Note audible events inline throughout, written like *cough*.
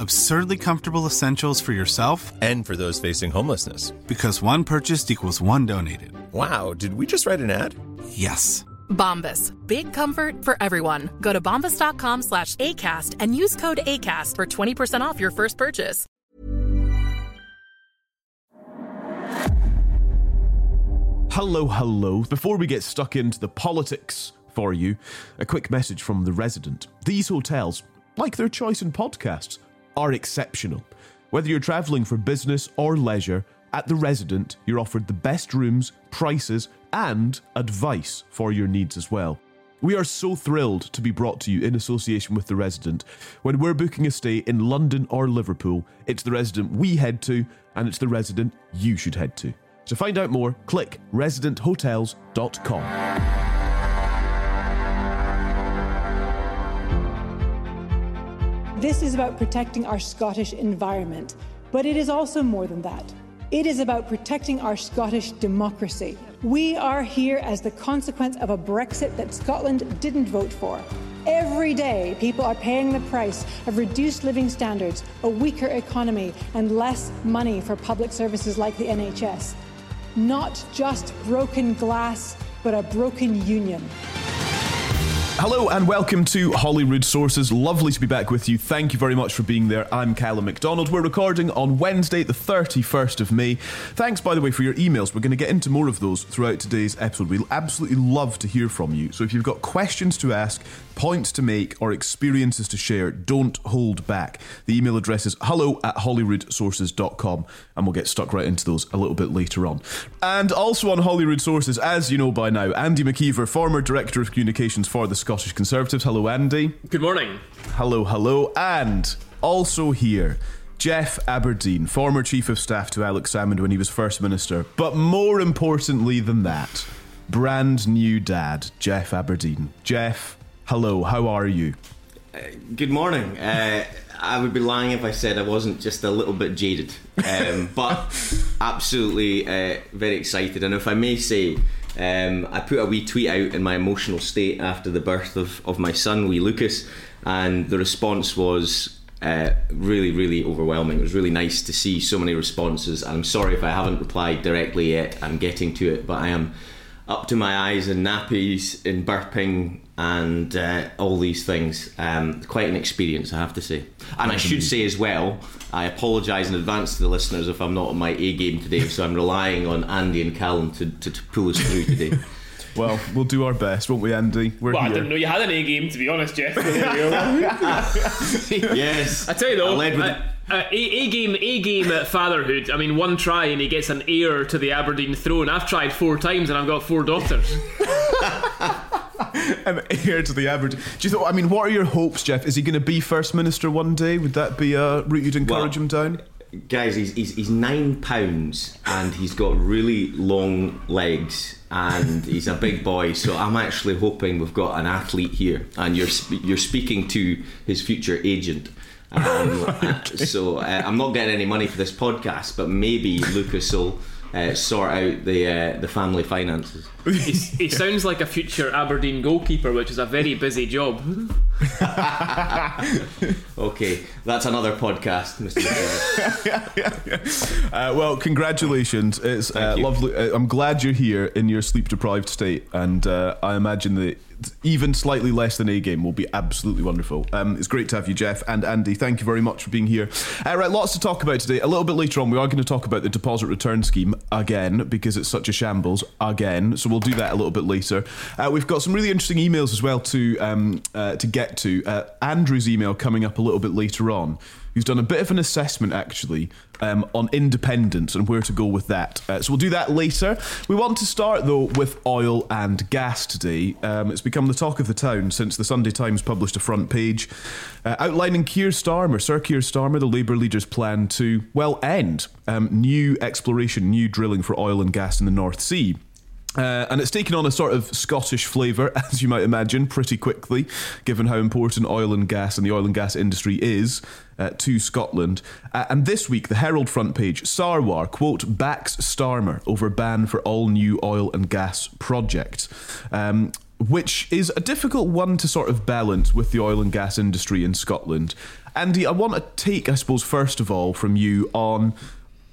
Absurdly comfortable essentials for yourself And for those facing homelessness. because one purchased equals one donated. Wow, did we just write an ad? Yes. Bombas. Big comfort for everyone. Go to bombas.com slash ACAST and use code ACAST for 20% off your first purchase. Hello, hello. Before we get stuck into the politics for you, a quick message from the resident. These hotels, like their choice in podcasts, are exceptional. Whether you're travelling for business or leisure, at the resident, you're offered the best rooms, prices, and advice for your needs as well. We are so thrilled to be brought to you in association with The Resident. When we're booking a stay in London or Liverpool, it's The Resident we head to, and it's The Resident you should head to. To find out more, click residenthotels.com. This is about protecting our Scottish environment, but it is also more than that. It is about protecting our Scottish democracy. We are here as the consequence of a Brexit that Scotland didn't vote for. Every day, people are paying the price of reduced living standards, a weaker economy, and less money for public services like the NHS. Not just broken glass, but a broken union. Hello and welcome to Holyrood Sources. Lovely to be back with you. Thank you very much for being there. I'm Calum McDonald. We're recording on Wednesday, the 31st of May. Thanks, by the way, for your emails. We're going to get into more of those throughout today's episode. We'll absolutely love to hear from you. So if you've got questions to ask, points to make, or experiences to share, don't hold back. The email address is hello at holyroodsources.com and we'll get stuck right into those a little bit later on. And also on Holyrood Sources, as you know by now, Andy Maciver, former Director of Communications for the Scottish Conservatives. Hello, Andy. Good morning. Hello, hello. And also here, Geoff Aberdein, former Chief of Staff to Alex Salmond when he was First Minister. But more importantly than that, brand new dad, Geoff Aberdein. Geoff, hello, how are you? Good morning. Uh, I would be lying if I said I wasn't just a little bit jaded, um, but *laughs* absolutely uh, very excited. And if I may say, um, I put a wee tweet out in my emotional state after the birth of, of my son, wee Lucas, and the response was uh, really, really overwhelming. It was really nice to see so many responses. And I'm sorry if I haven't replied directly yet. I'm getting to it, but I am up to my eyes in nappies, in burping, and uh, all these things. Um, quite an experience, I have to say. And I should say as well, I apologise in advance to the listeners if I'm not on my A game today. So I'm relying on Andy and Calum to, to, to pull us through today. *laughs* Well, we'll do our best, won't we, Andy? We're Well, I didn't know you had an A game, to be honest, Geoff. *laughs* yes, I tell you though, I led with uh, uh, a, a game, a game at fatherhood. I mean, one try and he gets an heir to the Aberdein throne. I've tried four times and I've got four daughters. *laughs* I'm heir to the Aberdein. Do you think? I mean, what are your hopes, Geoff? Is he going to be First Minister one day? Would that be a route you'd encourage Well, him down? guys, he's, he's, he's nine pounds and he's got really long legs and he's a big boy. So I'm actually hoping we've got an athlete here, and you're sp- you're speaking to his future agent. Um, uh, So uh, I'm not getting any money for this podcast, but maybe Lucas will. Uh, sort out the uh, the family finances. *laughs* he, he sounds like a future Aberdeen goalkeeper, which is a very busy job. *laughs* okay, that's another podcast, Mr. *laughs* uh, well, congratulations. It's uh, lovely. Uh, I'm glad you're here in your sleep deprived state, and uh, I imagine that even slightly less than a game will be absolutely wonderful. Um, it's great to have you, Geoff and Andy. Thank you very much for being here. Uh, right, lots to talk about today. A little bit later on, we are going to talk about the deposit return scheme again because it's such a shambles again. So we'll do that a little bit later. Uh, we've got some really interesting emails as well to um, uh, to get to. Uh, Andrew's email coming up a little bit later on who's done a bit of an assessment actually um, on independence and where to go with that. Uh, so we'll do that later. We want to start though with oil and gas today. Um, it's become the talk of the town since the Sunday Times published a front page uh, outlining Keir Starmer, Sir Keir Starmer, the Labour leader's plan to, well, end um, new exploration, new drilling for oil and gas in the North Sea. Uh, and it's taken on a sort of Scottish flavour, *laughs* as you might imagine, pretty quickly, given how important oil and gas and the oil and gas industry is uh, to Scotland. Uh, and this week, the Herald front page, Sarwar, quote, backs Starmer over ban for all new oil and gas projects. Um, which is a difficult one to sort of balance with the oil and gas industry in Scotland. Andy, I want to take, I suppose, first of all, from you on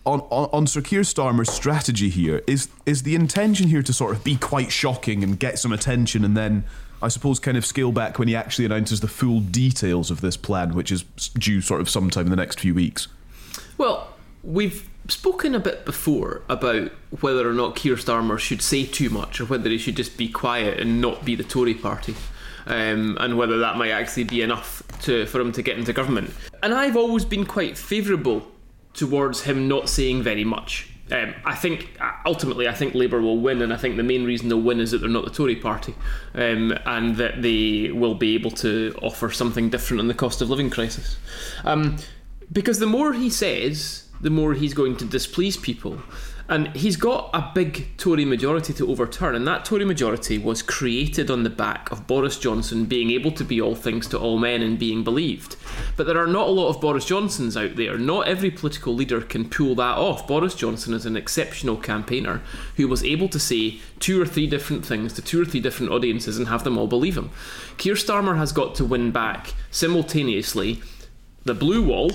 on, on, on Sir Keir Starmer's strategy here, is is the intention here to sort of be quite shocking and get some attention and then I suppose kind of scale back when he actually announces the full details of this plan, which is due sort of sometime in the next few weeks? Well, we've spoken a bit before about whether or not Keir Starmer should say too much or whether he should just be quiet and not be the Tory party. Um, and whether that might actually be enough to, for him to get into government. And I've always been quite favourable towards him not saying very much. Um, I think uh, ultimately, I think Labour will win, and I think the main reason they'll win is that they're not the Tory party, um, and that they will be able to offer something different on the cost of living crisis. Um, because the more he says, the more he's going to displease people. And he's got a big Tory majority to overturn, and that Tory majority was created on the back of Boris Johnson being able to be all things to all men and being believed. But there are not a lot of Boris Johnsons out there. Not every political leader can pull that off. Boris Johnson is an exceptional campaigner who was able to say two or three different things to two or three different audiences and have them all believe him. Keir Starmer has got to win back simultaneously the blue wall,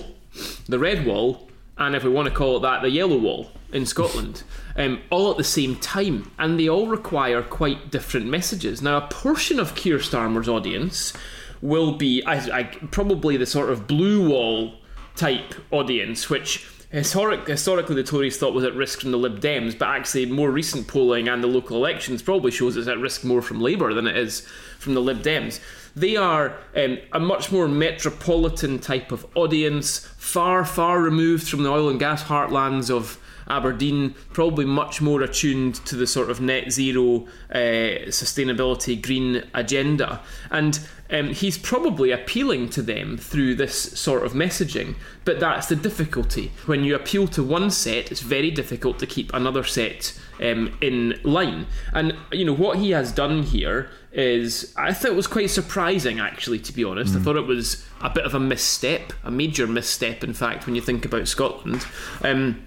the red wall, and if we want to call it that, the yellow wall in Scotland, *laughs* um, all at the same time, and they all require quite different messages. Now, a portion of Keir Starmer's audience will be I, I, probably the sort of blue wall type audience, which historic, historically the Tories thought was at risk from the Lib Dems, but actually more recent polling and the local elections probably shows it's at risk more from Labour than it is from the Lib Dems. They are um, a much more metropolitan type of audience, far, far removed from the oil and gas heartlands of Aberdeen, probably much more attuned to the sort of net zero uh, sustainability green agenda. And um, he's probably appealing to them through this sort of messaging. But that's the difficulty. When you appeal to one set, it's very difficult to keep another set um, in line. And, you know, what he has done here is, I thought it was quite surprising, actually, to be honest. Mm. I thought it was a bit of a misstep, a major misstep, in fact, when you think about Scotland. Um,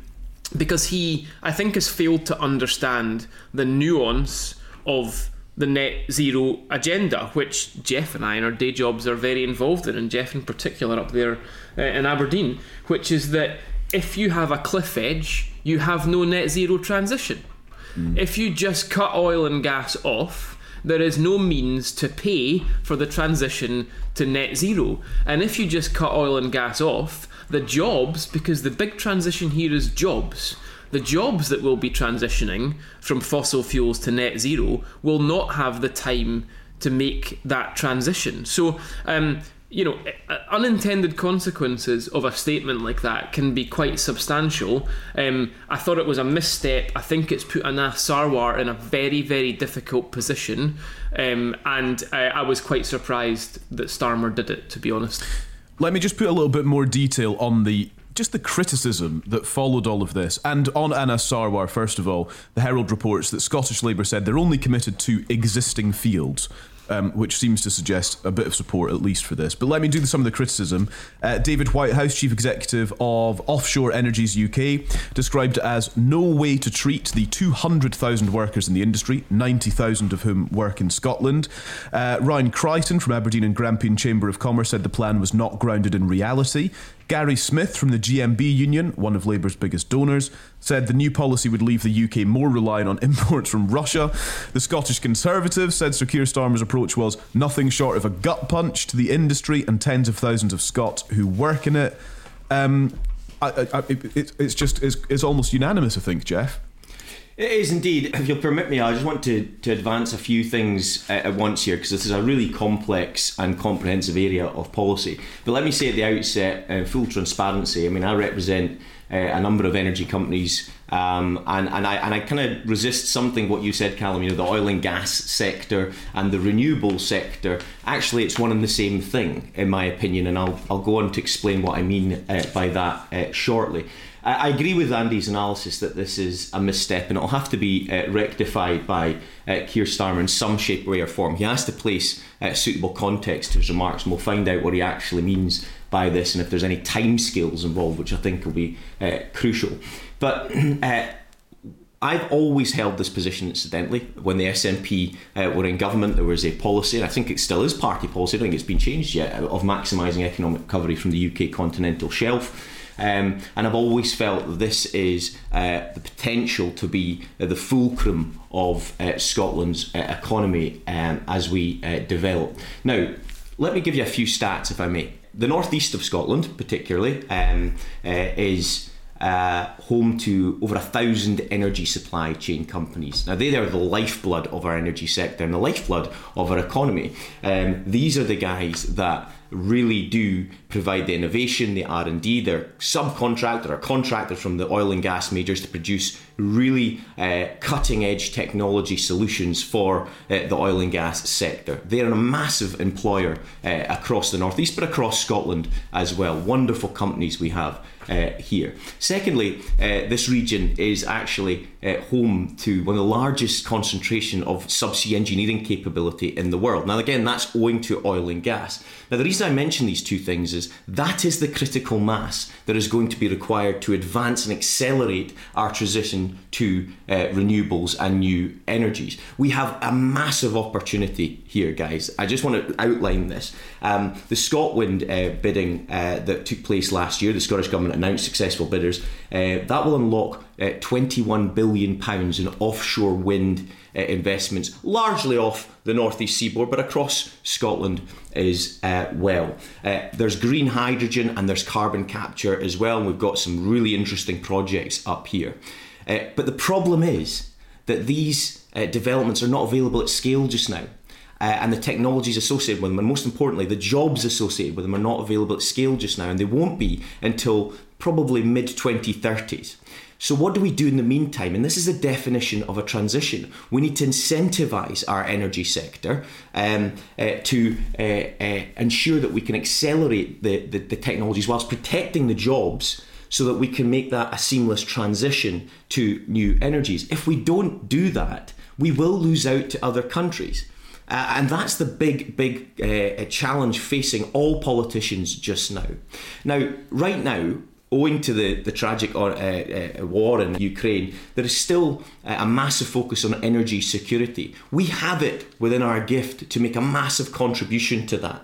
because he, I think, has failed to understand the nuance of the net zero agenda, which Geoff and I in our day jobs are very involved in, and Geoff in particular up there uh, in Aberdeen, which is that if you have a cliff edge, you have no net zero transition. Mm. If you just cut oil and gas off, there is no means to pay for the transition to net zero. And if you just cut oil and gas off, the jobs, because the big transition here is jobs, the jobs that will be transitioning from fossil fuels to net zero will not have the time to make that transition. So, um, you know, unintended consequences of a statement like that can be quite substantial. Um, I thought it was a misstep. I think it's put Anas Sarwar in a very, very difficult position. Um, and I, I was quite surprised that Starmer did it, to be honest. Let me just put a little bit more detail on the just the criticism that followed all of this. And on Anas Sarwar, first of all, the Herald reports that Scottish Labour said they're only committed to existing fields. Um, which seems to suggest a bit of support at least for this. But let me do some of the criticism. Uh, David Whitehouse, Chief Executive of Offshore Energies UK, described it as no way to treat the 200,000 workers in the industry, 90,000 of whom work in Scotland. Uh, Ryan Crighton from Aberdeen and Grampian Chamber of Commerce said the plan was not grounded in reality. Gary Smith from the GMB Union, one of Labour's biggest donors, said the new policy would leave the UK more reliant on *laughs* imports from Russia. The Scottish Conservatives said Sir Keir Starmer's approach was nothing short of a gut punch to the industry and tens of thousands of Scots who work in it. Um, I, I, it it's just it's, it's almost unanimous, I think, Geoff. It is indeed. If you'll permit me, I just want to, to advance a few things at once here because this is a really complex and comprehensive area of policy. But let me say at the outset, uh, full transparency. I mean, I represent uh, a number of energy companies, um, and and I and I kind of resist something what you said, Calum. You know, the oil and gas sector and the renewable sector. Actually, it's one and the same thing, in my opinion, and I'll I'll go on to explain what I mean uh, by that uh, shortly. I agree with Andy's analysis that this is a misstep and it'll have to be uh, rectified by uh, Keir Starmer in some shape, way, or form. He has to place uh, suitable context to his remarks, and we'll find out what he actually means by this and if there's any timescales involved, which I think will be uh, crucial. But *clears throat* uh, I've always held this position, incidentally. When the SNP uh, were in government, there was a policy, and I think it still is party policy, I don't think it's been changed yet, of maximising economic recovery from the UK continental shelf. Um, and I've always felt this is uh, the potential to be uh, the fulcrum of uh, Scotland's uh, economy um, as we uh, develop. Now, let me give you a few stats, if I may. The northeast of Scotland, particularly, um, is. Uh, home to over a thousand energy supply chain companies. Now, they are the lifeblood of our energy sector and the lifeblood of our economy. Um, these are the guys that really do provide the innovation, the R&D. They're subcontracted or contracted from the oil and gas majors to produce really uh, cutting edge technology solutions for uh, the oil and gas sector. They're a massive employer uh, across the northeast, but across Scotland as well. Wonderful companies we have here. Secondly, uh, this region is actually uh, home to one of the largest concentration of subsea engineering capability in the world. Now, again, that's owing to oil and gas. Now, the reason I mention these two things is that is the critical mass that is going to be required to advance and accelerate our transition to uh, renewables and new energies. We have a massive opportunity here, guys. I just want to outline this. Um, the ScotWind uh, bidding uh, that took place last year, the Scottish Government announced successful bidders, uh, that will unlock uh, 21 billion pounds in offshore wind uh, investments, largely off the northeast seaboard, but across Scotland as uh, well. Uh, there's green hydrogen and there's carbon capture as well, and we've got some really interesting projects up here. But the problem is that these developments are not available at scale just now. Uh, and the technologies associated with them, and most importantly, the jobs associated with them, are not available at scale just now, and they won't be until probably mid 2030s. So, what do we do in the meantime? And this is the definition of a transition. We need to incentivize our energy sector um, uh, to uh, uh, ensure that we can accelerate the, the, the technologies whilst protecting the jobs so that we can make that a seamless transition to new energies. If we don't do that, we will lose out to other countries. Uh, and that's the big, big uh, challenge facing all politicians just now. Now, right now, owing to the, the tragic uh, uh, war in Ukraine, there is still a massive focus on energy security. We have it within our gift to make a massive contribution to that.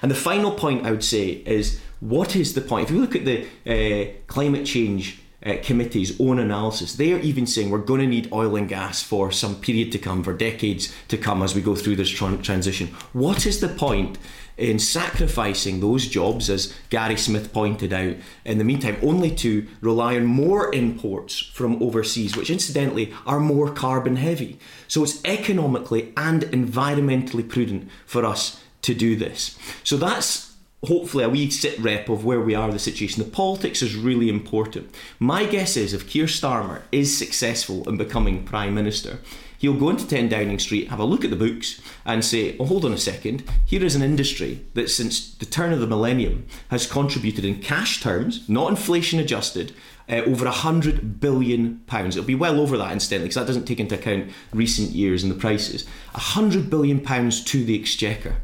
And the final point I would say is what is the point? If you look at the uh, climate change uh, committee's own analysis, they are even saying we're going to need oil and gas for some period to come, for decades to come as we go through this transition. What is the point in sacrificing those jobs, as Gary Smith pointed out, in the meantime, only to rely on more imports from overseas, which incidentally are more carbon heavy. So it's economically and environmentally prudent for us to do this. So that's hopefully a wee sit rep of where we are the situation. The politics is really important. My guess is if Keir Starmer is successful in becoming Prime Minister, He'll go into 10 Downing Street, have a look at the books, and say, oh, hold on a second, here is an industry that since the turn of the millennium has contributed in cash terms, not inflation adjusted, uh, over 100 billion pounds. It'll be well over that incidentally because that doesn't take into account recent years and the prices. 100 billion pounds to the exchequer.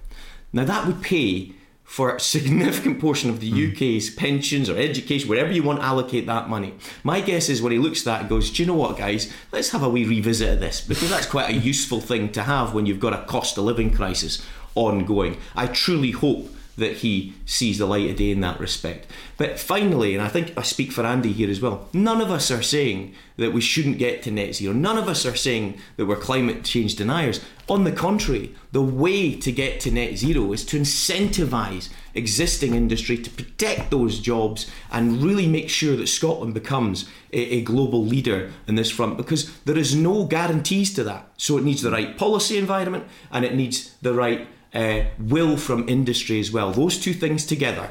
Now that would pay for a significant portion of the hmm. UK's pensions or education, wherever you want to allocate that money. My guess is when he looks at that and goes, Do you know what, guys? Let's have a wee revisit of this because that's quite a *laughs* useful thing to have when you've got a cost of living crisis ongoing. I truly hope that he sees the light of day in that respect. But finally, and I think I speak for Andy here as well, none of us are saying that we shouldn't get to net zero. None of us are saying that we're climate change deniers. On the contrary, the way to get to net zero is to incentivise existing industry to protect those jobs and really make sure that Scotland becomes a, a, global leader in this front because there is no guarantees to that. So it needs the right policy environment and it needs the right uh, will from industry as well. Those two things together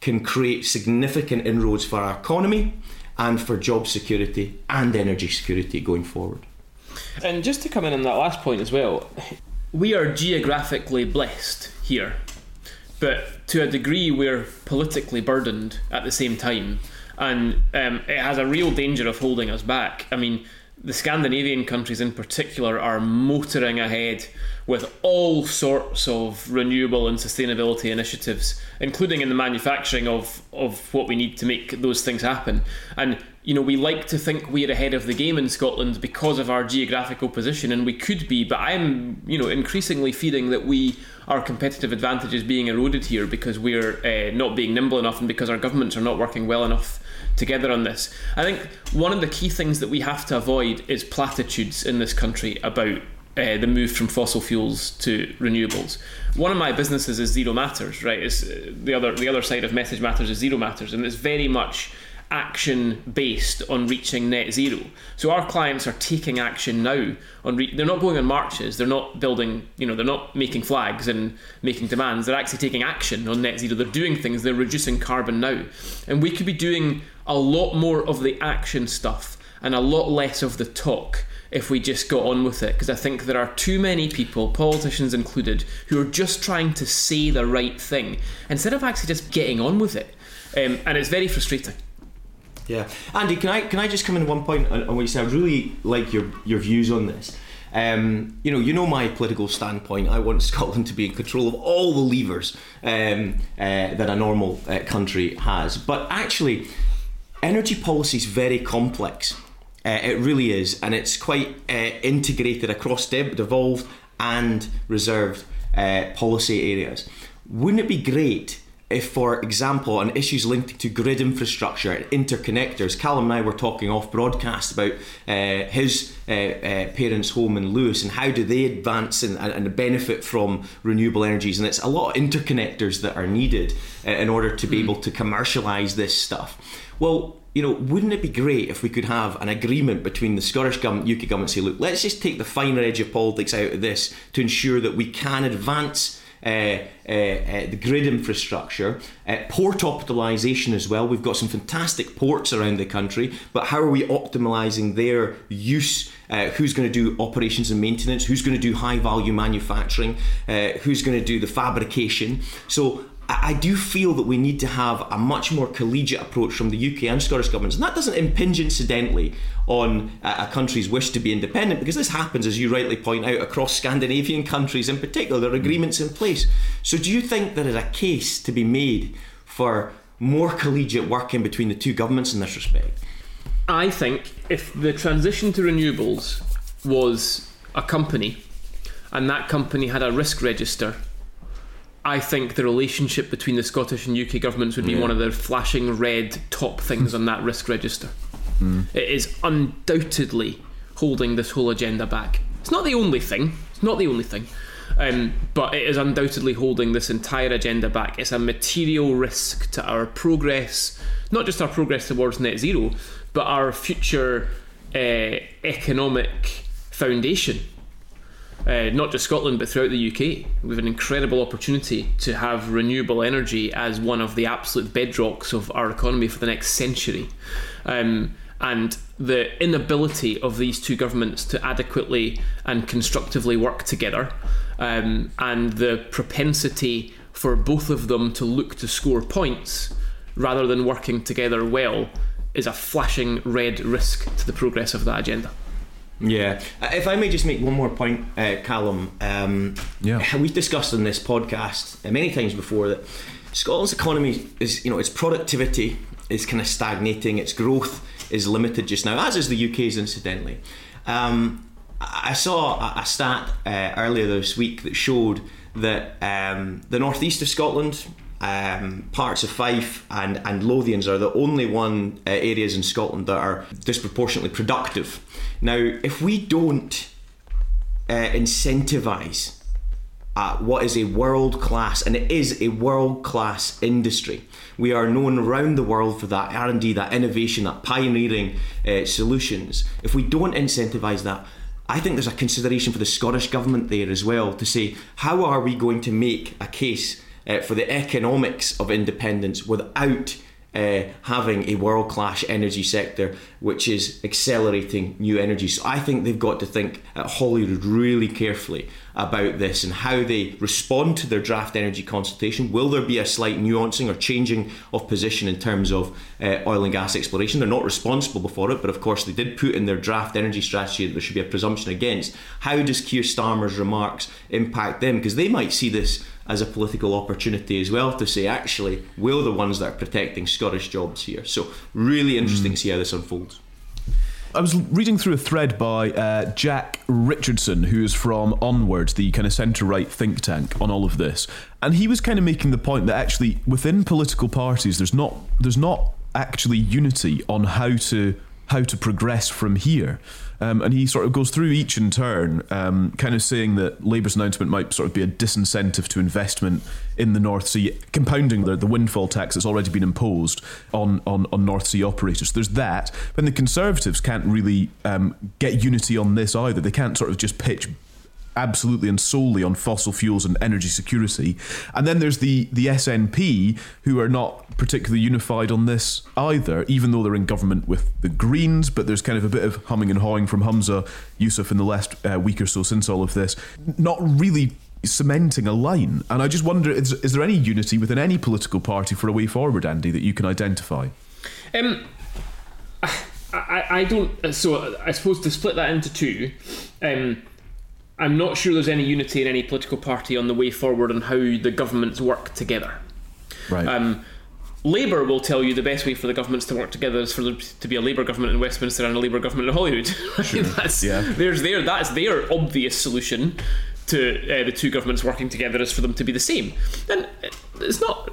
can create significant inroads for our economy and for job security and energy security going forward. And just to come in on that last point as well, we are geographically blessed here, but to a degree we're politically burdened at the same time, and um, it has a real danger of holding us back. I mean, the Scandinavian countries in particular are motoring ahead with all sorts of renewable and sustainability initiatives, including in the manufacturing of, of what we need to make those things happen. And, you know, we like to think we're ahead of the game in Scotland because of our geographical position, and we could be, but I'm, you know, increasingly feeling that we our competitive advantage is being eroded here because we're uh, not being nimble enough and because our governments are not working well enough together on this. I think one of the key things that we have to avoid is platitudes in this country about uh, the move from fossil fuels to renewables. One of my businesses is Zero Matters, right? Is uh, the other the other side of Message Matters is Zero Matters, and it's very much action based on reaching net zero. So our clients are taking action now on re- they're not going on marches, they're not building, you know, they're not making flags and making demands. They're actually taking action on net zero. They're doing things, they're reducing carbon now. And we could be doing a lot more of the action stuff and a lot less of the talk if we just got on with it. Because I think there are too many people, politicians included, who are just trying to say the right thing instead of actually just getting on with it. Um, and it's very frustrating. Yeah, Andy, can I can I just come in one point on, what you said? I really like your your views on this. Um, you know, you know my political standpoint. I want *laughs* Scotland to be in control of all the levers um, uh, that a normal uh, country has. But actually, energy policy is very complex. Uh, it really is, and it's quite uh, integrated across devolved and reserved uh, policy areas. Wouldn't it be great if, for example, on issues linked to grid infrastructure and interconnectors, Calum and I were talking off broadcast about uh, his uh, uh, parents' home in Lewis and how do they advance and, and, benefit from renewable energies. And it's a lot of interconnectors that are needed uh, in order to be mm. able to commercialise this stuff. Well, you know, wouldn't it be great if we could have an agreement between the Scottish government, UK government, say, look, let's just take the finer edge of politics out of this to ensure that we can advance uh, uh, uh, the grid infrastructure, uh, port optimization as well. We've got some fantastic ports around the country, but how are we optimizing their use? Uh, who's going to do operations and maintenance? Who's going to do high value manufacturing? Uh, who's going to do the fabrication? So I do feel that we need to have a much more collegiate approach from the UK and Scottish governments. And that doesn't impinge, incidentally, on uh, a country's wish to be independent, because this happens, as you rightly point out, across Scandinavian countries in particular. There are agreements in place. So, do you think there is a case to be made for more collegiate working between the two governments in this respect? I think if the transition to renewables was a company and that company had a risk register I think the relationship between the Scottish and UK governments would be yeah. one of the flashing red top things on that risk register. Mm. It is undoubtedly holding this whole agenda back. It's not the only thing. It's not the only thing. Um, but it is undoubtedly holding this entire agenda back. It's a material risk to our progress, not just our progress towards net zero, but our future uh, economic foundation uh, not just Scotland but throughout the UK. We have an incredible opportunity to have renewable energy as one of the absolute bedrocks of our economy for the next century. Um, and the inability of these two governments to adequately and constructively work together, um, and the propensity for both of them to look to score points rather than working together well is a flashing red risk to the progress of that agenda. Yeah, Uh, if I may just make one more point, uh, Calum. Um, Yeah. *laughs* we've discussed on this podcast uh, many times before that Scotland's economy is, you know, its productivity is kind of stagnating, its growth is limited just now, as is the UK's, incidentally. Um, I saw a, a stat uh, earlier this week that showed that um, the northeast of Scotland, um, parts of Fife and, and Lothians are the only one uh, areas in Scotland that are disproportionately productive. Now, if we don't uh, incentivise uh, what is a world class, and it is a world class industry. We are known around the world for that R and D, that innovation, that pioneering uh, solutions. If we don't incentivise that, I think there's a consideration for the Scottish government there as well to say how are we going to make a case uh, for the economics of independence without uh, having a world class energy sector which is accelerating new energy. So I think they've got to think at Holyrood really carefully about this and how they respond to their draft energy consultation. Will there be a slight nuancing or changing of position in terms of uh, oil and gas exploration? They're not responsible for it, but of course they did put in their draft energy strategy that there should be a presumption against. How does Keir Starmer's remarks impact them? Because they might see this as a political opportunity as well to say, actually, we're the ones that are protecting Scottish jobs here. So, really interesting to see how this unfolds. I was reading through a thread by uh, Jack Richardson, who is from Onward, the kind of centre right think tank, on all of this, and he was kind of making the point that actually within political parties, there's not there's not actually unity on how to how to progress from here. Um, and he sort of goes through each in turn, um, kind of saying that Labour's announcement might sort of be a disincentive to investment in the North Sea, compounding the, the windfall tax that's already been imposed on, on, on North Sea operators. There's that. But the Conservatives can't really um, get unity on this either. They can't sort of just pitch absolutely and solely on fossil fuels and energy security. And then there's the the SNP who are not particularly unified on this either, even though they're in government with the Greens. But there's kind of a bit of humming and hawing from Humza Yousaf in the last uh, week or so since all of this. Not really cementing a line. And I just wonder is, is there any unity within any political party for a way forward, Andy, that you can identify? Um, I, I don't. So I suppose to split that into two, um, I'm not sure there's any unity in any political party on the way forward on how the governments work together. Right. Um, Labour will tell you the best way for the governments to work together is for there to be a Labour government in Westminster and a Labour government in Holyrood. *laughs* that's, Yeah. There's their that's their obvious solution to uh, the two governments working together is for them to be the same. And it's not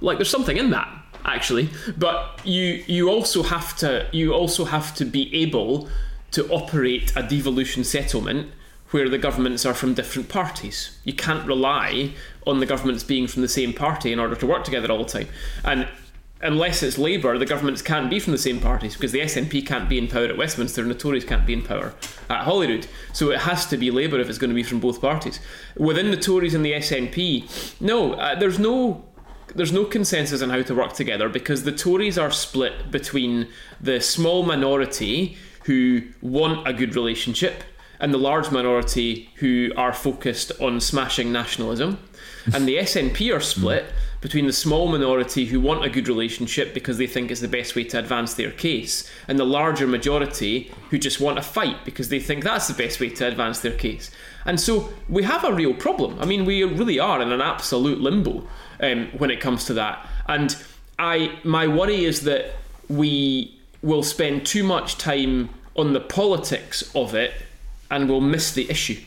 like there's something in that actually, but you you also have to you also have to be able to operate a devolution settlement where the governments are from different parties. You can't rely on the governments being from the same party in order to work together all the time. And unless it's Labour, the governments can't be from the same parties because the SNP can't be in power at Westminster and the Tories can't be in power at Holyrood. So it has to be Labour if it's going to be from both parties. Within the Tories and the SNP, no, uh, there's no there's no consensus on how to work together because the Tories are split between the small minority who want a good relationship and the large minority who are focused on smashing nationalism. And the SNP are split between the small minority who want a good relationship because they think it's the best way to advance their case, and the larger majority who just want a fight because they think that's the best way to advance their case. And so we have a real problem. I mean, we really are in an absolute limbo um, when it comes to that. And I, my worry is that we will spend too much time on the politics of it and we'll miss the issue.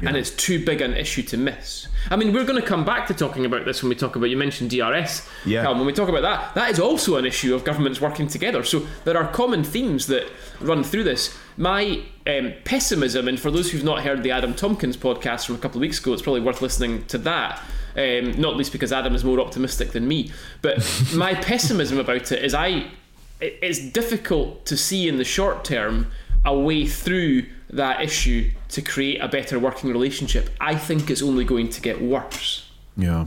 And it's too big an issue to miss. I mean, we're going to come back to talking about this when we talk about, you mentioned DRS. Yeah. Cal, when we talk about that, that is also an issue of governments working together. So there are common themes that run through this. My um, pessimism, and for those who've not heard the Adam Tomkins podcast from a couple of weeks ago, it's probably worth listening to that. Um, not least because Adam is more optimistic than me. But *laughs* my pessimism about it is I, it's difficult to see in the short term a way through that issue to create a better working relationship. I think it's only going to get worse. Yeah.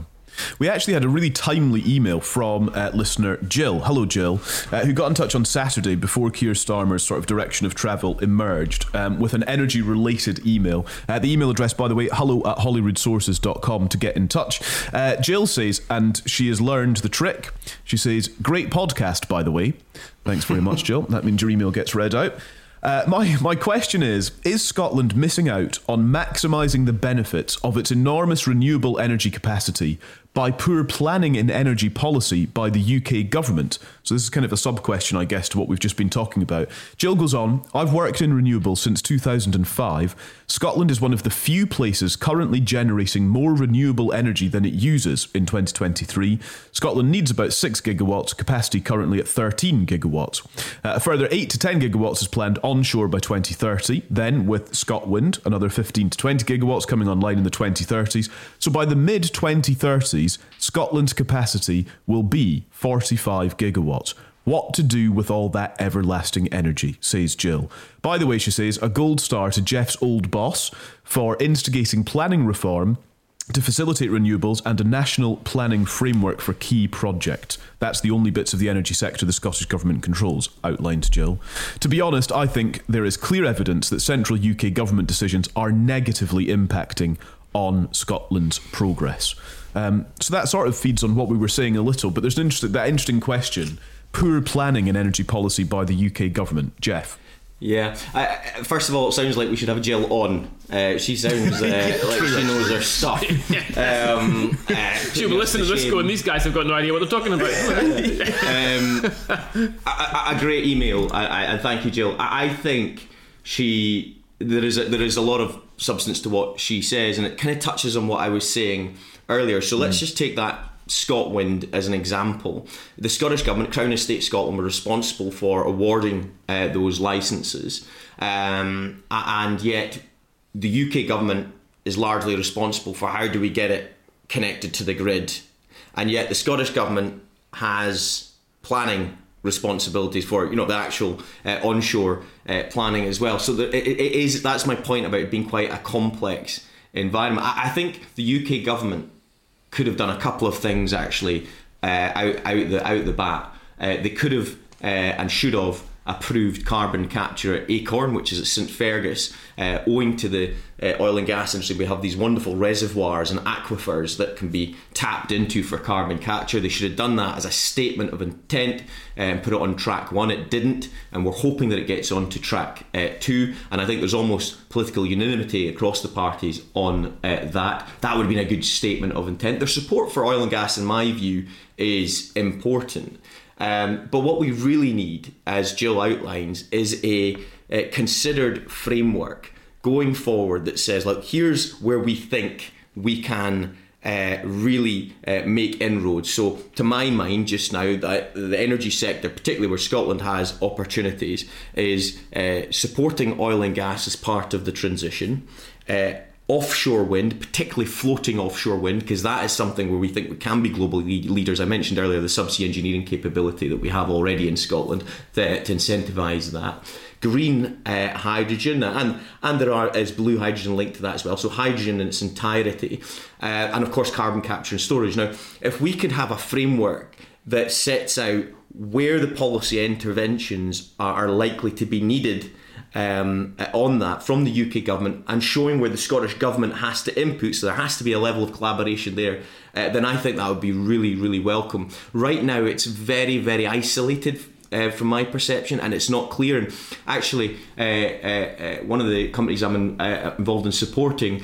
We actually had a really timely email from uh, listener Jill. Hello, Jill, uh, who got in touch on Saturday before Keir Starmer's sort of direction of travel emerged um, with an energy related email. Uh, the email address, by the way, hello at holyroodsources.com to get in touch. Uh, Jill says, and she has learned the trick. She says, Great podcast, by the way. Thanks very much, *laughs* Jill. That means your email gets read out. Uh, my, *laughs* my question is Is Scotland missing out on maximising the benefits of its enormous renewable energy capacity by poor planning in energy policy by the UK government? So, this is kind of a sub question, I guess, to what we've just been talking about. Jill goes on I've worked in renewables since 2005. Scotland is one of the few places currently generating more renewable energy than it uses in 2023. Scotland needs about 6 gigawatts, capacity currently at 13 gigawatts. Uh, a further 8 to 10 gigawatts is planned onshore by 2030, then with ScotWind, another 15 to 20 gigawatts coming online in the 2030s. So by the mid 2030s, Scotland's capacity will be 45 gigawatts. What to do with all that everlasting energy, says Jill. By the way, she says, a gold star to Geoff's old boss for instigating planning reform to facilitate renewables and a national planning framework for key projects. That's the only bits of the energy sector the Scottish Government controls, outlined Jill. To be honest, I think there is clear evidence that central UK government decisions are negatively impacting on Scotland's progress. Um, so that sort of feeds on what we were saying a little, but there's an interesting, that interesting question poor planning in energy policy by the UK government. Geoff. Yeah. I, first of all, it sounds like we should have Jill on. Uh, she sounds uh, *laughs* like she knows her stuff. Um, uh, *laughs* She'll be listening to this going, these guys have got no idea what they're talking about. *laughs* um, a, a, great email, I, I, and thank you, Jill. I, I think she there is a, there is a lot of substance to what she says, and it kind of touches on what I was saying earlier. So let's mm. just take that ScotWind as an example. The Scottish Government, Crown Estate Scotland, were responsible for awarding uh, those licences, um, and yet the UK government is largely responsible for how do we get it connected to the grid, and yet the Scottish government has planning responsibilities for you know the actual uh, onshore uh, planning as well. So it, it is that's my point about it being quite a complex environment. I, I think the UK government could have done a couple of things actually uh, out out the out the bat. Uh, they could have uh, and should have approved carbon capture at Acorn, which is at St Fergus. Uh, owing to the uh, oil and gas industry, we have these wonderful reservoirs and aquifers that can be tapped into for carbon capture. They should have done that as a statement of intent and put it on track one. It didn't, and we're hoping that it gets on to track uh, two. And I think there's almost political unanimity across the parties on uh, that. That would have been a good statement of intent. Their support for oil and gas, in my view, is important. Um, but what we really need, as Jill outlines, is a, a considered framework going forward that says, look, here's where we think we can uh, really uh, make inroads. So, to my mind, just now, that the energy sector, particularly where Scotland has opportunities, is uh, supporting oil and gas as part of the transition. Offshore wind, particularly floating offshore wind, because that is something where we think we can be global leaders. I mentioned earlier the subsea engineering capability that we have already in Scotland to, to incentivise that. Green uh, hydrogen, and and there are is blue hydrogen linked to that as well. So hydrogen in its entirety, uh, and of course carbon capture and storage. Now, if we could have a framework that sets out where the policy interventions are likely to be needed um, on that from the UK government and showing where the Scottish government has to input, so there has to be a level of collaboration there, uh, then I think that would be really, really welcome. Right now, it's very, very isolated. Uh, from my perception, and it's not clear. And actually, uh, uh, uh one of the companies I'm in, uh, involved in supporting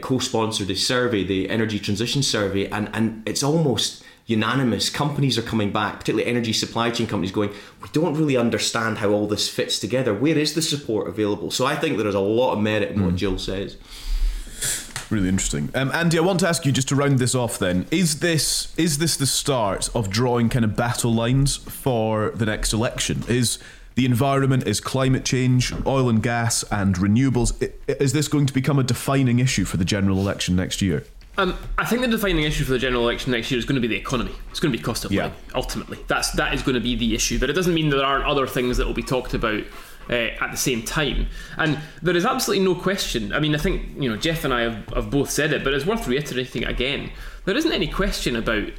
co-sponsored a survey, the Energy Transition Survey, and and it's almost unanimous. Companies are coming back, particularly energy supply chain companies, going, we don't really understand how all this fits together. Where is the support available? So I think there is a lot of merit in mm. what hmm. Jill says. Really interesting, um, Andy. I want to ask you just to round this off. Then, is this is this the start of drawing kind of battle lines for the next election? Is the environment, is climate change, oil and gas, and renewables? Is this going to become a defining issue for the general election next year? Um, I think the defining issue for the general election next year is going to be the economy. It's going to be cost of living. Yeah. Ultimately, that's that is going to be the issue. But it doesn't mean there aren't other things that will be talked about uh, at the same time. And there is absolutely no question. I mean, I think you know Geoff and I have, have both said it, but it's worth reiterating again. There isn't any question about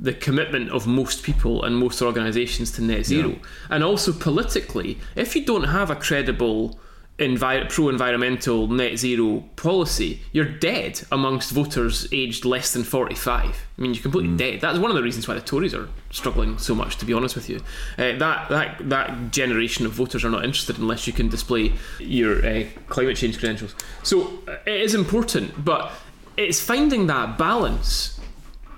the commitment of most people and most organisations to net zero, yeah. and also politically, if you don't have a credible envi- pro-environmental net zero policy, you're dead amongst voters aged less than 45. I mean, you're completely mm. dead. That's one of the reasons why the Tories are struggling so much. To be honest with you, uh, that that that generation of voters are not interested unless you can display your uh, climate change credentials. So uh, it is important, but it's finding that balance.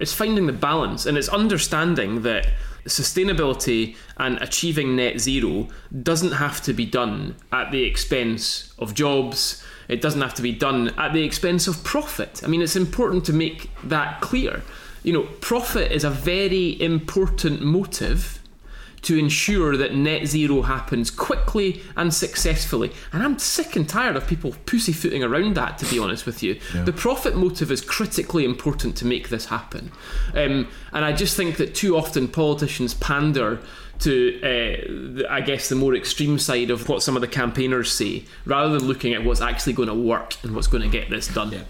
It's finding the balance, and it's understanding that sustainability and achieving net zero doesn't have to be done at the expense of jobs. It doesn't have to be done at the expense of profit. I mean, it's important to make that clear. You know, profit is a very important motive to ensure that net zero happens quickly and successfully. And I'm sick and tired of people pussyfooting around that, to be honest with you. Yeah. The profit motive is critically important to make this happen. Um, and I just think that too often politicians pander to, uh, I guess, the more extreme side of what some of the campaigners say, rather than looking at what's actually going to work and what's going to get this done. Yeah.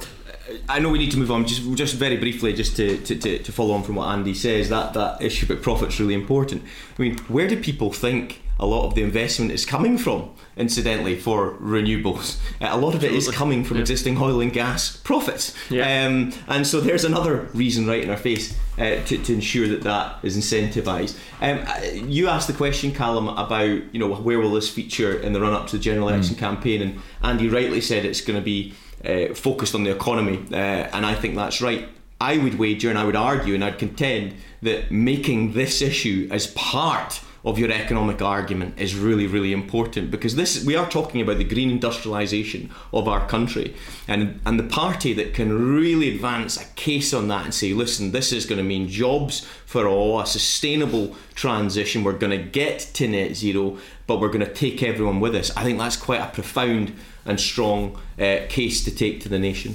I know we need to move on. Just, just very briefly, just to, to, to, to follow on from what Andy says, that that issue about profit's really important. I mean, where do people think a lot of the investment is coming from? Incidentally, for renewables, uh, a lot of it is coming from yeah. existing oil and gas profits. Yeah. Um, and so there's another reason right in our face uh, to, to ensure that that is incentivised. Um, uh, you asked the question, Calum, about you know where will this feature in the run up to the general election mm. campaign, and Andy rightly said it's going to be uh, focused on the economy, uh, and I think that's right. I would wager and I would argue and I'd contend that making this issue as part of your economic argument is really really important because this we are talking about the green industrialization of our country and and the party that can really advance a case on that and say listen this is going to mean jobs for all a sustainable transition we're going to get to net zero but we're going to take everyone with us i think that's quite a profound and strong uh, case to take to the nation.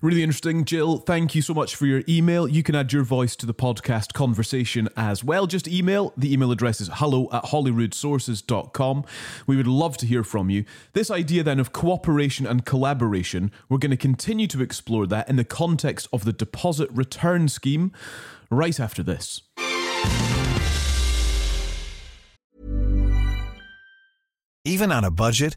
Really interesting. Jill, thank you so much for your email. You can add your voice to the podcast conversation as well. Just email. The email address is hello at holyroodsources.com. We would love to hear from you. This idea then of cooperation and collaboration, we're going to continue to explore that in the context of the deposit return scheme right after this. Even on a budget,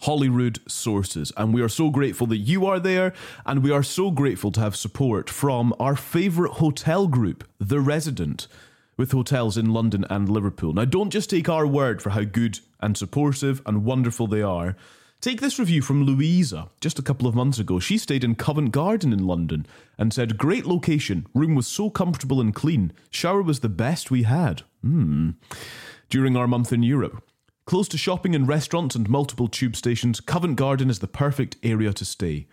Holyrood sources. And we are so grateful that you are there, and we are so grateful to have support from our favourite hotel group, The Resident, with hotels in London and Liverpool. Now, don't just take our word for how good and supportive and wonderful they are. Take this review from Louisa just a couple of months ago. She stayed in Covent Garden in London and said, Great location, room was so comfortable and clean, shower was the best we had. Hmm. During our month in Europe, Close to shopping and restaurants and multiple tube stations, Covent Garden is the perfect area to stay.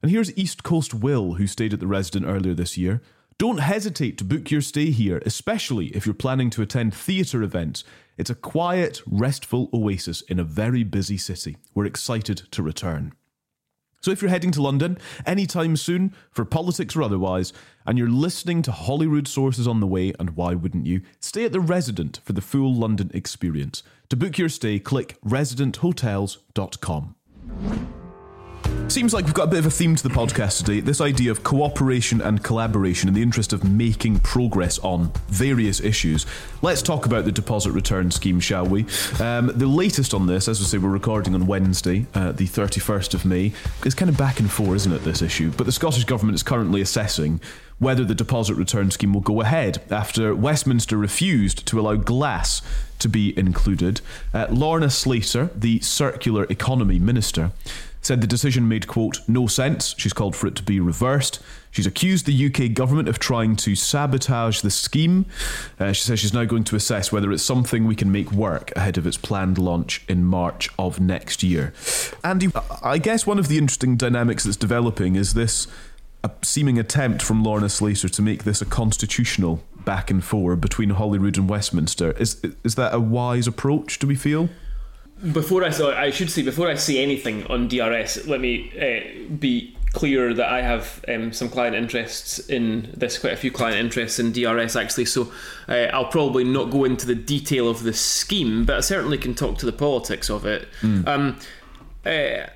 And here's East Coast Will, who stayed at the resident earlier this year. Don't hesitate to book your stay here, especially if you're planning to attend theatre events. It's a quiet, restful oasis in a very busy city. We're excited to return. So if you're heading to London anytime soon, for politics or otherwise, and you're listening to Holyrood sources on the way, and why wouldn't you, stay at the Resident for the full London experience. To book your stay, click residenthotels.com. Seems like we've got a bit of a theme to the podcast today. This idea of cooperation and collaboration in the interest of making progress on various issues. Let's talk about the deposit return scheme, shall we? Um, the latest on this, as we say, we're recording on Wednesday, uh, the 31st of May. It's kind of back and forth, isn't it, this issue? But the Scottish Government is currently assessing whether the deposit return scheme will go ahead after Westminster refused to allow glass to be included. Uh, Lorna Slater, the Circular Economy Minister, said the decision made, quote, no sense. She's called for it to be reversed. She's accused the UK government of trying to sabotage the scheme. Uh, she says she's now going to assess whether it's something we can make work ahead of its planned launch in March of next year. Andy, I guess one of the interesting dynamics that's developing is this a seeming attempt from Lorna Slater to make this a constitutional back and forth between Holyrood and Westminster. Is is that a wise approach? Do we feel? Before I so I should say before I say anything on DRS, let me uh, be clear that I have um, some client interests in this, quite a few client interests in DRS actually. So uh, I'll probably not go into the detail of the scheme, but I certainly can talk to the politics of it. Mm. Um, uh,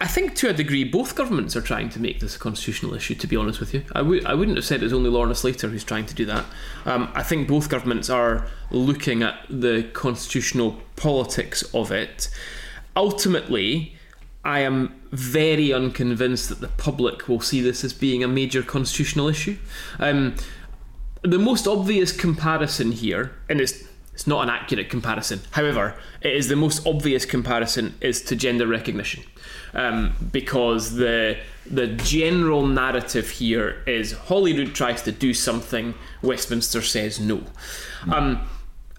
I think to a degree both governments are trying to make this a constitutional issue. To be honest with you, I w- I wouldn't have said it's only Lorna Slater who's trying to do that. Um, I think both governments are looking at the constitutional politics of it. Ultimately, I am very unconvinced that the public will see this as being a major constitutional issue. Um, the most obvious comparison here, and it's it's not an accurate comparison. However, it is the most obvious comparison is to gender recognition, um, because the the general narrative here is Holyrood tries to do something, Westminster says no. Um,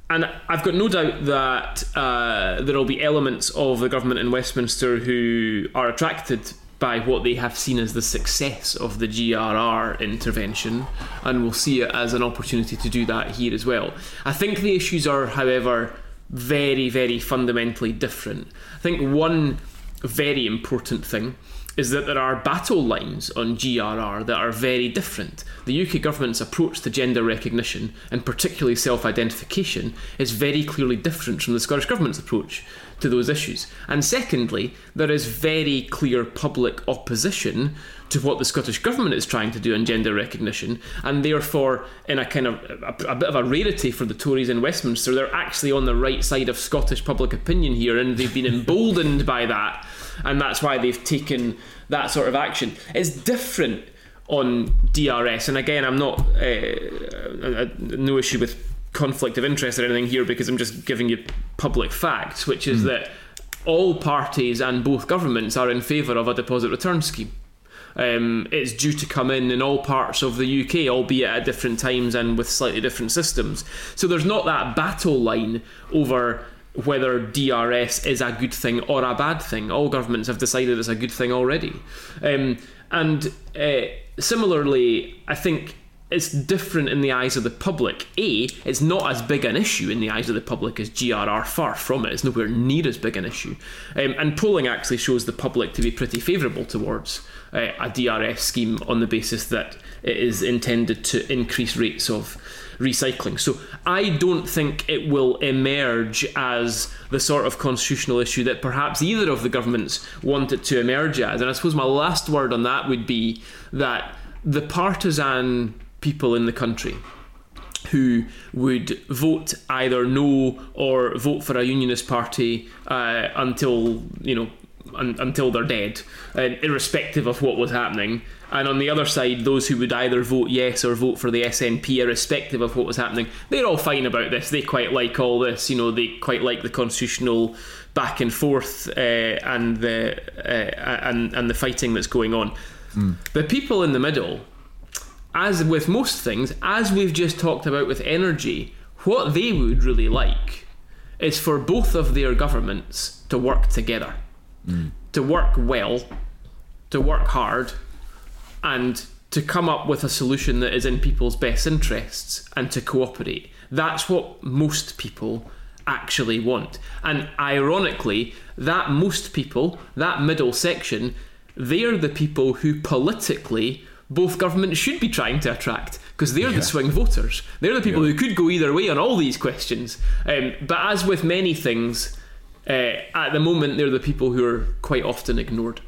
and I've got no doubt that uh, there will be elements of the government in Westminster who are attracted by what they have seen as the success of the GRR intervention, and will see it as an opportunity to do that here as well. I think the issues are, however, very, very fundamentally different. I think one very important thing is that there are battle lines on GRR that are very different. The UK government's approach to gender recognition, and particularly self identification, is very clearly different from the Scottish Government's approach to those issues. And secondly, there is very clear public opposition to what the Scottish Government is trying to do on gender recognition, and therefore, in a kind of a, a, bit of a rarity for the Tories in Westminster, they're actually on the right side of Scottish public opinion here, and they've been emboldened *laughs* by that and that's why they've taken that sort of action. It's different on DRS, and again, I'm not uh, no issue with conflict of interest or anything here because I'm just giving you public facts, which is mm. that all parties and both governments are in favour of a deposit return scheme. Um, it's due to come in in all parts of the UK, albeit at different times and with slightly different systems. So there's not that battle line over whether DRS is a good thing or a bad thing. All governments have decided it's a good thing already. Um, and uh, similarly, I think it's different in the eyes of the public. A, it's not as big an issue in the eyes of the public as GRR. Far from it. It's nowhere near as big an issue. Um, and polling actually shows the public to be pretty favourable towards uh, a DRS scheme on the basis that it is intended to increase rates of recycling. So I don't think it will emerge as the sort of constitutional issue that perhaps either of the governments want it to emerge as. And I suppose my last word on that would be that the partisan people in the country who would vote either no or vote for a unionist party uh, until you know un- until they're dead, uh, irrespective of what was happening. And on the other side, those who would either vote yes or vote for the SNP, irrespective of what was happening, they're all fine about this. They quite like all this. You know, they quite like the constitutional back and forth uh, and the uh, and and the fighting that's going on. Mm. The people in the middle, as with most things, as we've just talked about with energy, what they would really like is for both of their governments to work together, mm. to work well, to work hard and to come up with a solution that is in people's best interests and to cooperate. That's what most people actually want. And ironically, that most people, that middle section, they're the people who politically both governments should be trying to attract because they're yeah. the swing voters. They're the people yeah. who could go either way on all these questions. Um, but as with many things, uh, at the moment, they're the people who are quite often ignored.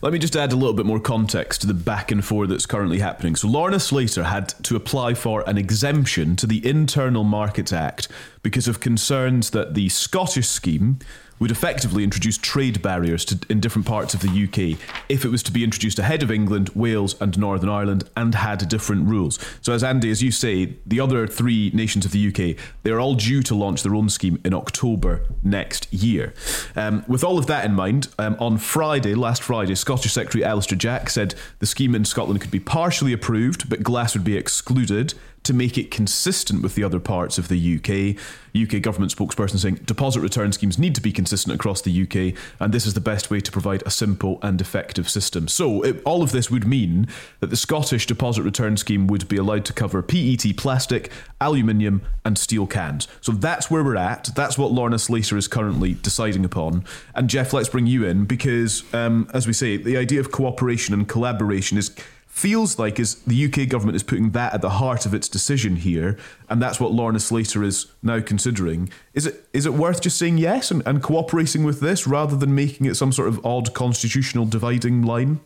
Let me just add a little bit more context to the back and forth that's currently happening. So, Lorna Slater had to apply for an exemption to the Internal Markets Act because of concerns that the Scottish scheme would effectively introduce trade barriers to, in different parts of the UK if it was to be introduced ahead of England, Wales, and Northern Ireland and had different rules. So, as Andy, as you say, the other three nations of the UK, they're all due to launch their own scheme in October next year. Um, with all of that in mind, um, on Friday, last Friday, Scottish Secretary Alister Jack said the scheme in Scotland could be partially approved, but glass would be excluded to make it consistent with the other parts of the UK. UK government spokesperson saying deposit return schemes need to be consistent across the UK, and this is the best way to provide a simple and effective system. So, it, all of this would mean that the Scottish deposit return scheme would be allowed to cover PET plastic, aluminium, and steel cans. So, that's where we're at. That's what Lorna Slater is currently deciding upon. And, Geoff, let's bring you in because, um, as we say, the idea of cooperation and collaboration is feels like is the UK government is putting that at the heart of its decision here, and that's what Lorna Slater is now considering. Is it is it worth just saying yes and, and cooperating with this rather than making it some sort of odd constitutional dividing line?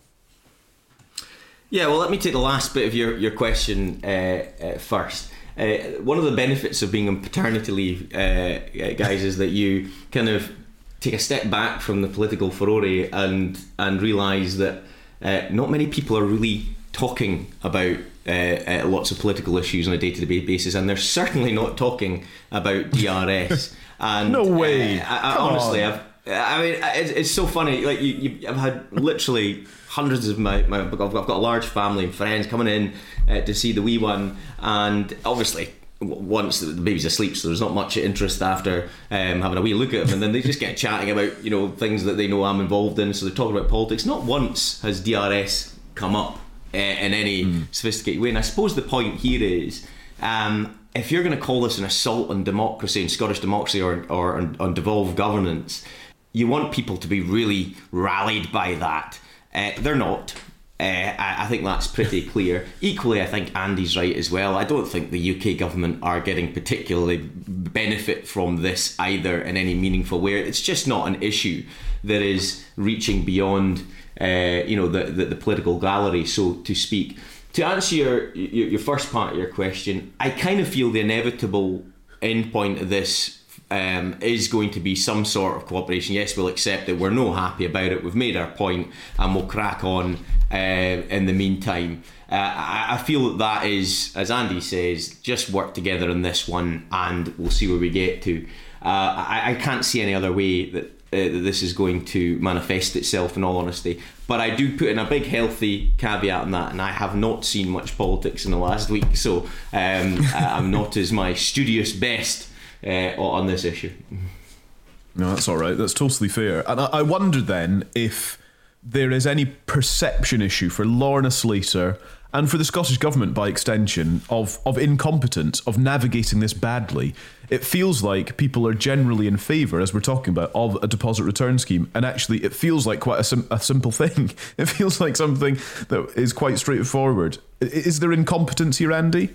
Yeah, well, let me take the last bit of your your question uh, uh, first. Uh, one of the benefits of being on paternity leave, uh, uh, guys, is that you kind of take a step back from the political furore and and realise that uh, not many people are really talking about uh, uh, lots of political issues on a day-to-day basis, and they're certainly not talking about DRS. *laughs* and no way. Uh, I, I, honestly, on. I've. I mean, it's, it's so funny. Like you, you, I've had literally hundreds of my, my. I've got a large family and friends coming in uh, to see the wee one, and obviously once the baby's asleep, so there's not much interest after um, having a wee look at him, and then they just get chatting about you know things that they know I'm involved in. So they're talking about politics. Not once has DRS come up uh, in any mm. sophisticated way. And I suppose the point here is. Um, if you're going to call this an assault on democracy and Scottish democracy or, or on, on devolved governance, you want people to be really rallied by that. Uh, they're not. Uh, I, I, think that's pretty *laughs* clear. Equally, I think Andy's right as well. I don't think the UK government are getting particularly benefit from this either in any meaningful way. It's just not an issue that is reaching beyond, uh, you know, the, the, the political gallery, so to speak. To answer your, your, your first part of your question, I kind of feel the inevitable endpoint of this um, is going to be some sort of cooperation. Yes, we'll accept it. We're no happy about it. We've made our point, and we'll crack on uh, in the meantime. Uh, I, I, feel that that is, as Andy says, just work together on this one, and we'll see where we get to. Uh, I, I, can't see any other way that this is going to manifest itself. In all honesty, but I do put in a big healthy caveat on that, and I have not seen much politics in the last week, so um, *laughs* I'm not as my studious best uh, on this issue. No, that's all right. That's totally fair. And I, I wonder then if there is any perception issue for Lorna Slater and for the Scottish Government by extension of, of incompetence, of navigating this badly. It feels like people are generally in favour, as we're talking about, of a deposit return scheme. And actually, it feels like quite a, sim- a simple *laughs* thing. It feels like something that is quite straightforward. Is there incompetence here, Andy?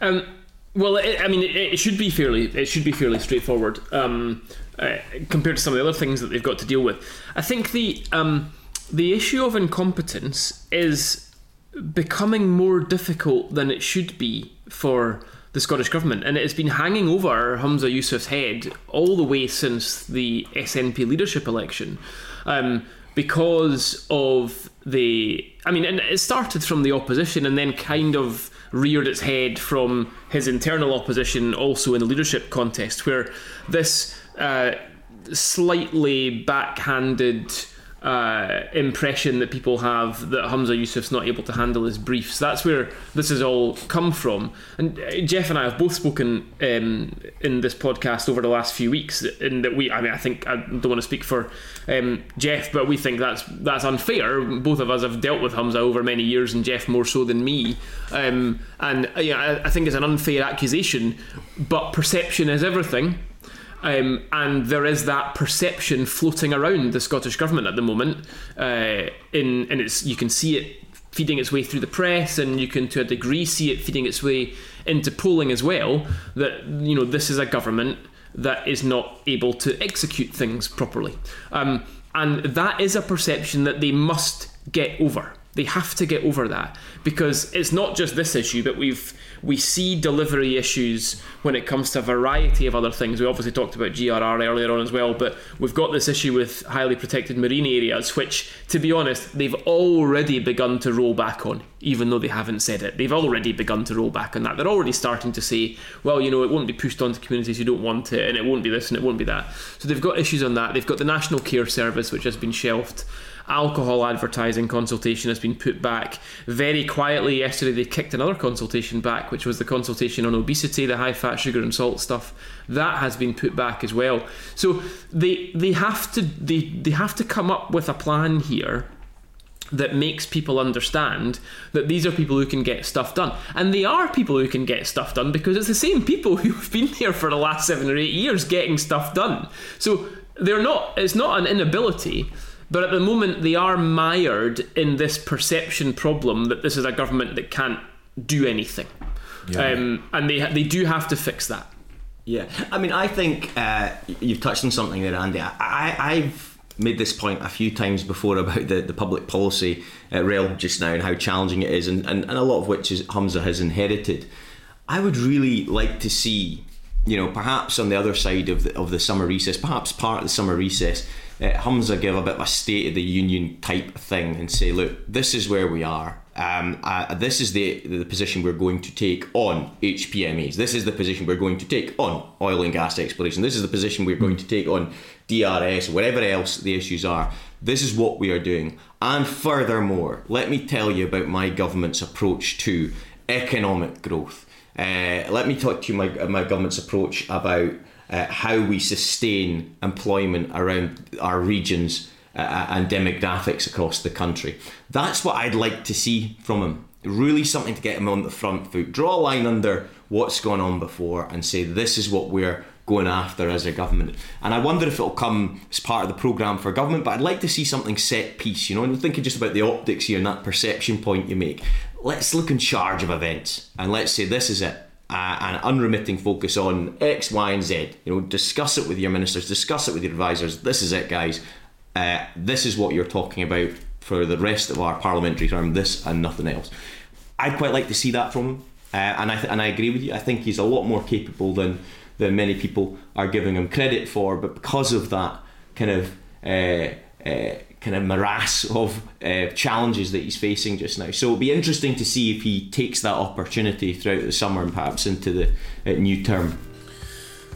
Um, well, it, I mean, it, it, should be fairly it should be fairly straightforward um, uh, compared to some of the other things that they've got to deal with. I think the um, the issue of incompetence is becoming more difficult than it should be for the Scottish government, and it has been hanging over Humza Yousaf's head all the way since the SNP leadership election, um, because of the. I mean, and it started from the opposition, and then kind of reared its head from his internal opposition, also in the leadership contest, where this uh, slightly backhanded uh, impression that people have that Humza Yousaf's not able to handle his briefs. That's where this has all come from. And uh, Geoff and I have both spoken um, in this podcast over the last few weeks, in that we, I mean, I think I don't want to speak for um, Geoff, but we think that's that's unfair. Both of us have dealt with Humza over many years, and Geoff more so than me. Um, and yeah, I, I think it's an unfair accusation, but perception is everything. Um, and there is that perception floating around the Scottish government at the moment. Uh, in and it's you can see it feeding its way through the press, and you can to a degree see it feeding its way into polling as well. That you know this is a government that is not able to execute things properly. Um, And that is a perception that they must get over. They have to get over that because it's not just this issue, but we've we see delivery issues when it comes to a variety of other things. We obviously talked about GRR earlier on as well, but we've got this issue with highly protected marine areas, which, to be honest, they've already begun to roll back on, even though they haven't said it. They've already begun to roll back on that. They're already starting to say, well, you know, it won't be pushed onto communities who don't want it, and it won't be this and it won't be that. So they've got issues on that. They've got the National Care Service, which has been shelved alcohol advertising consultation has been put back. Very quietly yesterday, they kicked another consultation back, which was the consultation on obesity, the high fat, sugar, and salt stuff. That has been put back as well. So they they have to they, they have to come up with a plan here that makes people understand that these are people who can get stuff done. And they are people who can get stuff done because it's the same people *laughs* who've been here for the last seven or eight years getting stuff done. So they're not it's not an inability but at the moment, they are mired in this perception problem that this is a government that can't do anything. Yeah. Um, and they, they do have to fix that. Yeah. I mean, I think uh, you've touched on something there, Andy. I, I've made this point a few times before about the, the public policy uh, realm just now and how challenging it is, and, and, and a lot of which is Humza has inherited. I would really like to see, you know, perhaps on the other side of the, of the summer recess, perhaps part of the summer recess, uh, Humza give a bit of a state of the union type thing and say, look, this is where we are. Um, uh, this is the the position we're going to take on HPMAs. This is the position we're going to take on oil and gas exploration. This is the position we're going to take on DRS, whatever else the issues are. This is what we are doing. And furthermore, let me tell you about my government's approach to economic growth. Uh, let me talk to you my my government's approach about uh, how we sustain employment around our regions uh, uh, and demographics across the country. That's what I'd like to see from him. Really, something to get him on the front foot. Draw a line under what's gone on before and say, this is what we're going after as a government. And I wonder if it'll come as part of the programme for government, but I'd like to see something set piece, you know, and thinking just about the optics here and that perception point you make. Let's look in charge of events and let's say this is it uh, an unremitting focus on X, Y, and Z. You know, discuss it with your ministers, discuss it with your advisors. This is it, guys. Uh, this is what you're talking about for the rest of our parliamentary term. This and nothing else. I'd quite like to see that from him, uh, and I th- and I agree with you. I think he's a lot more capable than than many people are giving him credit for. But because of that kind of uh, kind of morass of uh, challenges that he's facing just now. So it'll be interesting to see if he takes that opportunity throughout the summer and perhaps into the uh, new term.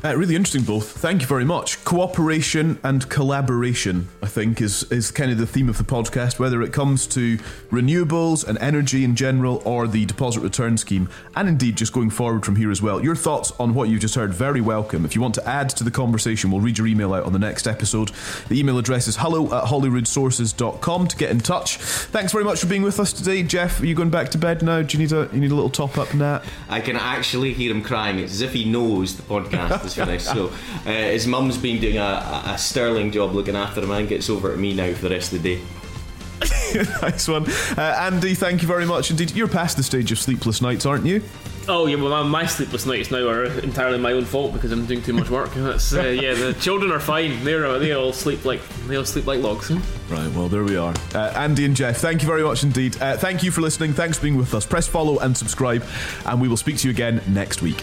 Uh, really interesting, both. Thank you very much. Cooperation and collaboration, I think, is, is kind of the theme of the podcast, whether it comes to renewables and energy in general or the deposit return scheme, and indeed just going forward from here as well. Your thoughts on what you've just heard, very welcome. If you want to add to the conversation, we'll read your email out on the next episode. The email address is hello at holyroodsources.com to get in touch. Thanks very much for being with us today. Geoff, are you going back to bed now? Do you need a, you need a little top up nap? I can actually hear him crying. It's as if he knows the podcast *laughs* finished. So uh, his mum's been doing a, a, sterling job looking after him and gets over at me now for the rest of the day. *laughs* nice one. Uh, Andy, thank you very much indeed. You're past the stage of sleepless nights, aren't you? Oh yeah, well my sleepless nights now are entirely my own fault because I'm doing too much work. *laughs* That's uh, yeah, the children are fine. They're uh, they all sleep like they all sleep like logs. Right, well there we are. Uh, Andy and Geoff, thank you very much indeed. Uh, thank you for listening. Thanks for being with us. Press follow and subscribe, and we will speak to you again next week.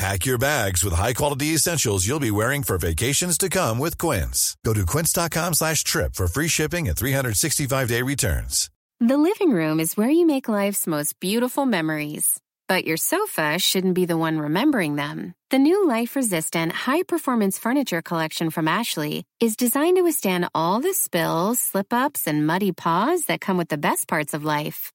Pack your bags with high-quality essentials you'll be wearing for vacations to come with Quince. Go to quince.com slash trip for free shipping and 365-day returns. The living room is where you make life's most beautiful memories. But your sofa shouldn't be the one remembering them. The new life-resistant, high-performance furniture collection from Ashley is designed to withstand all the spills, slip-ups, and muddy paws that come with the best parts of life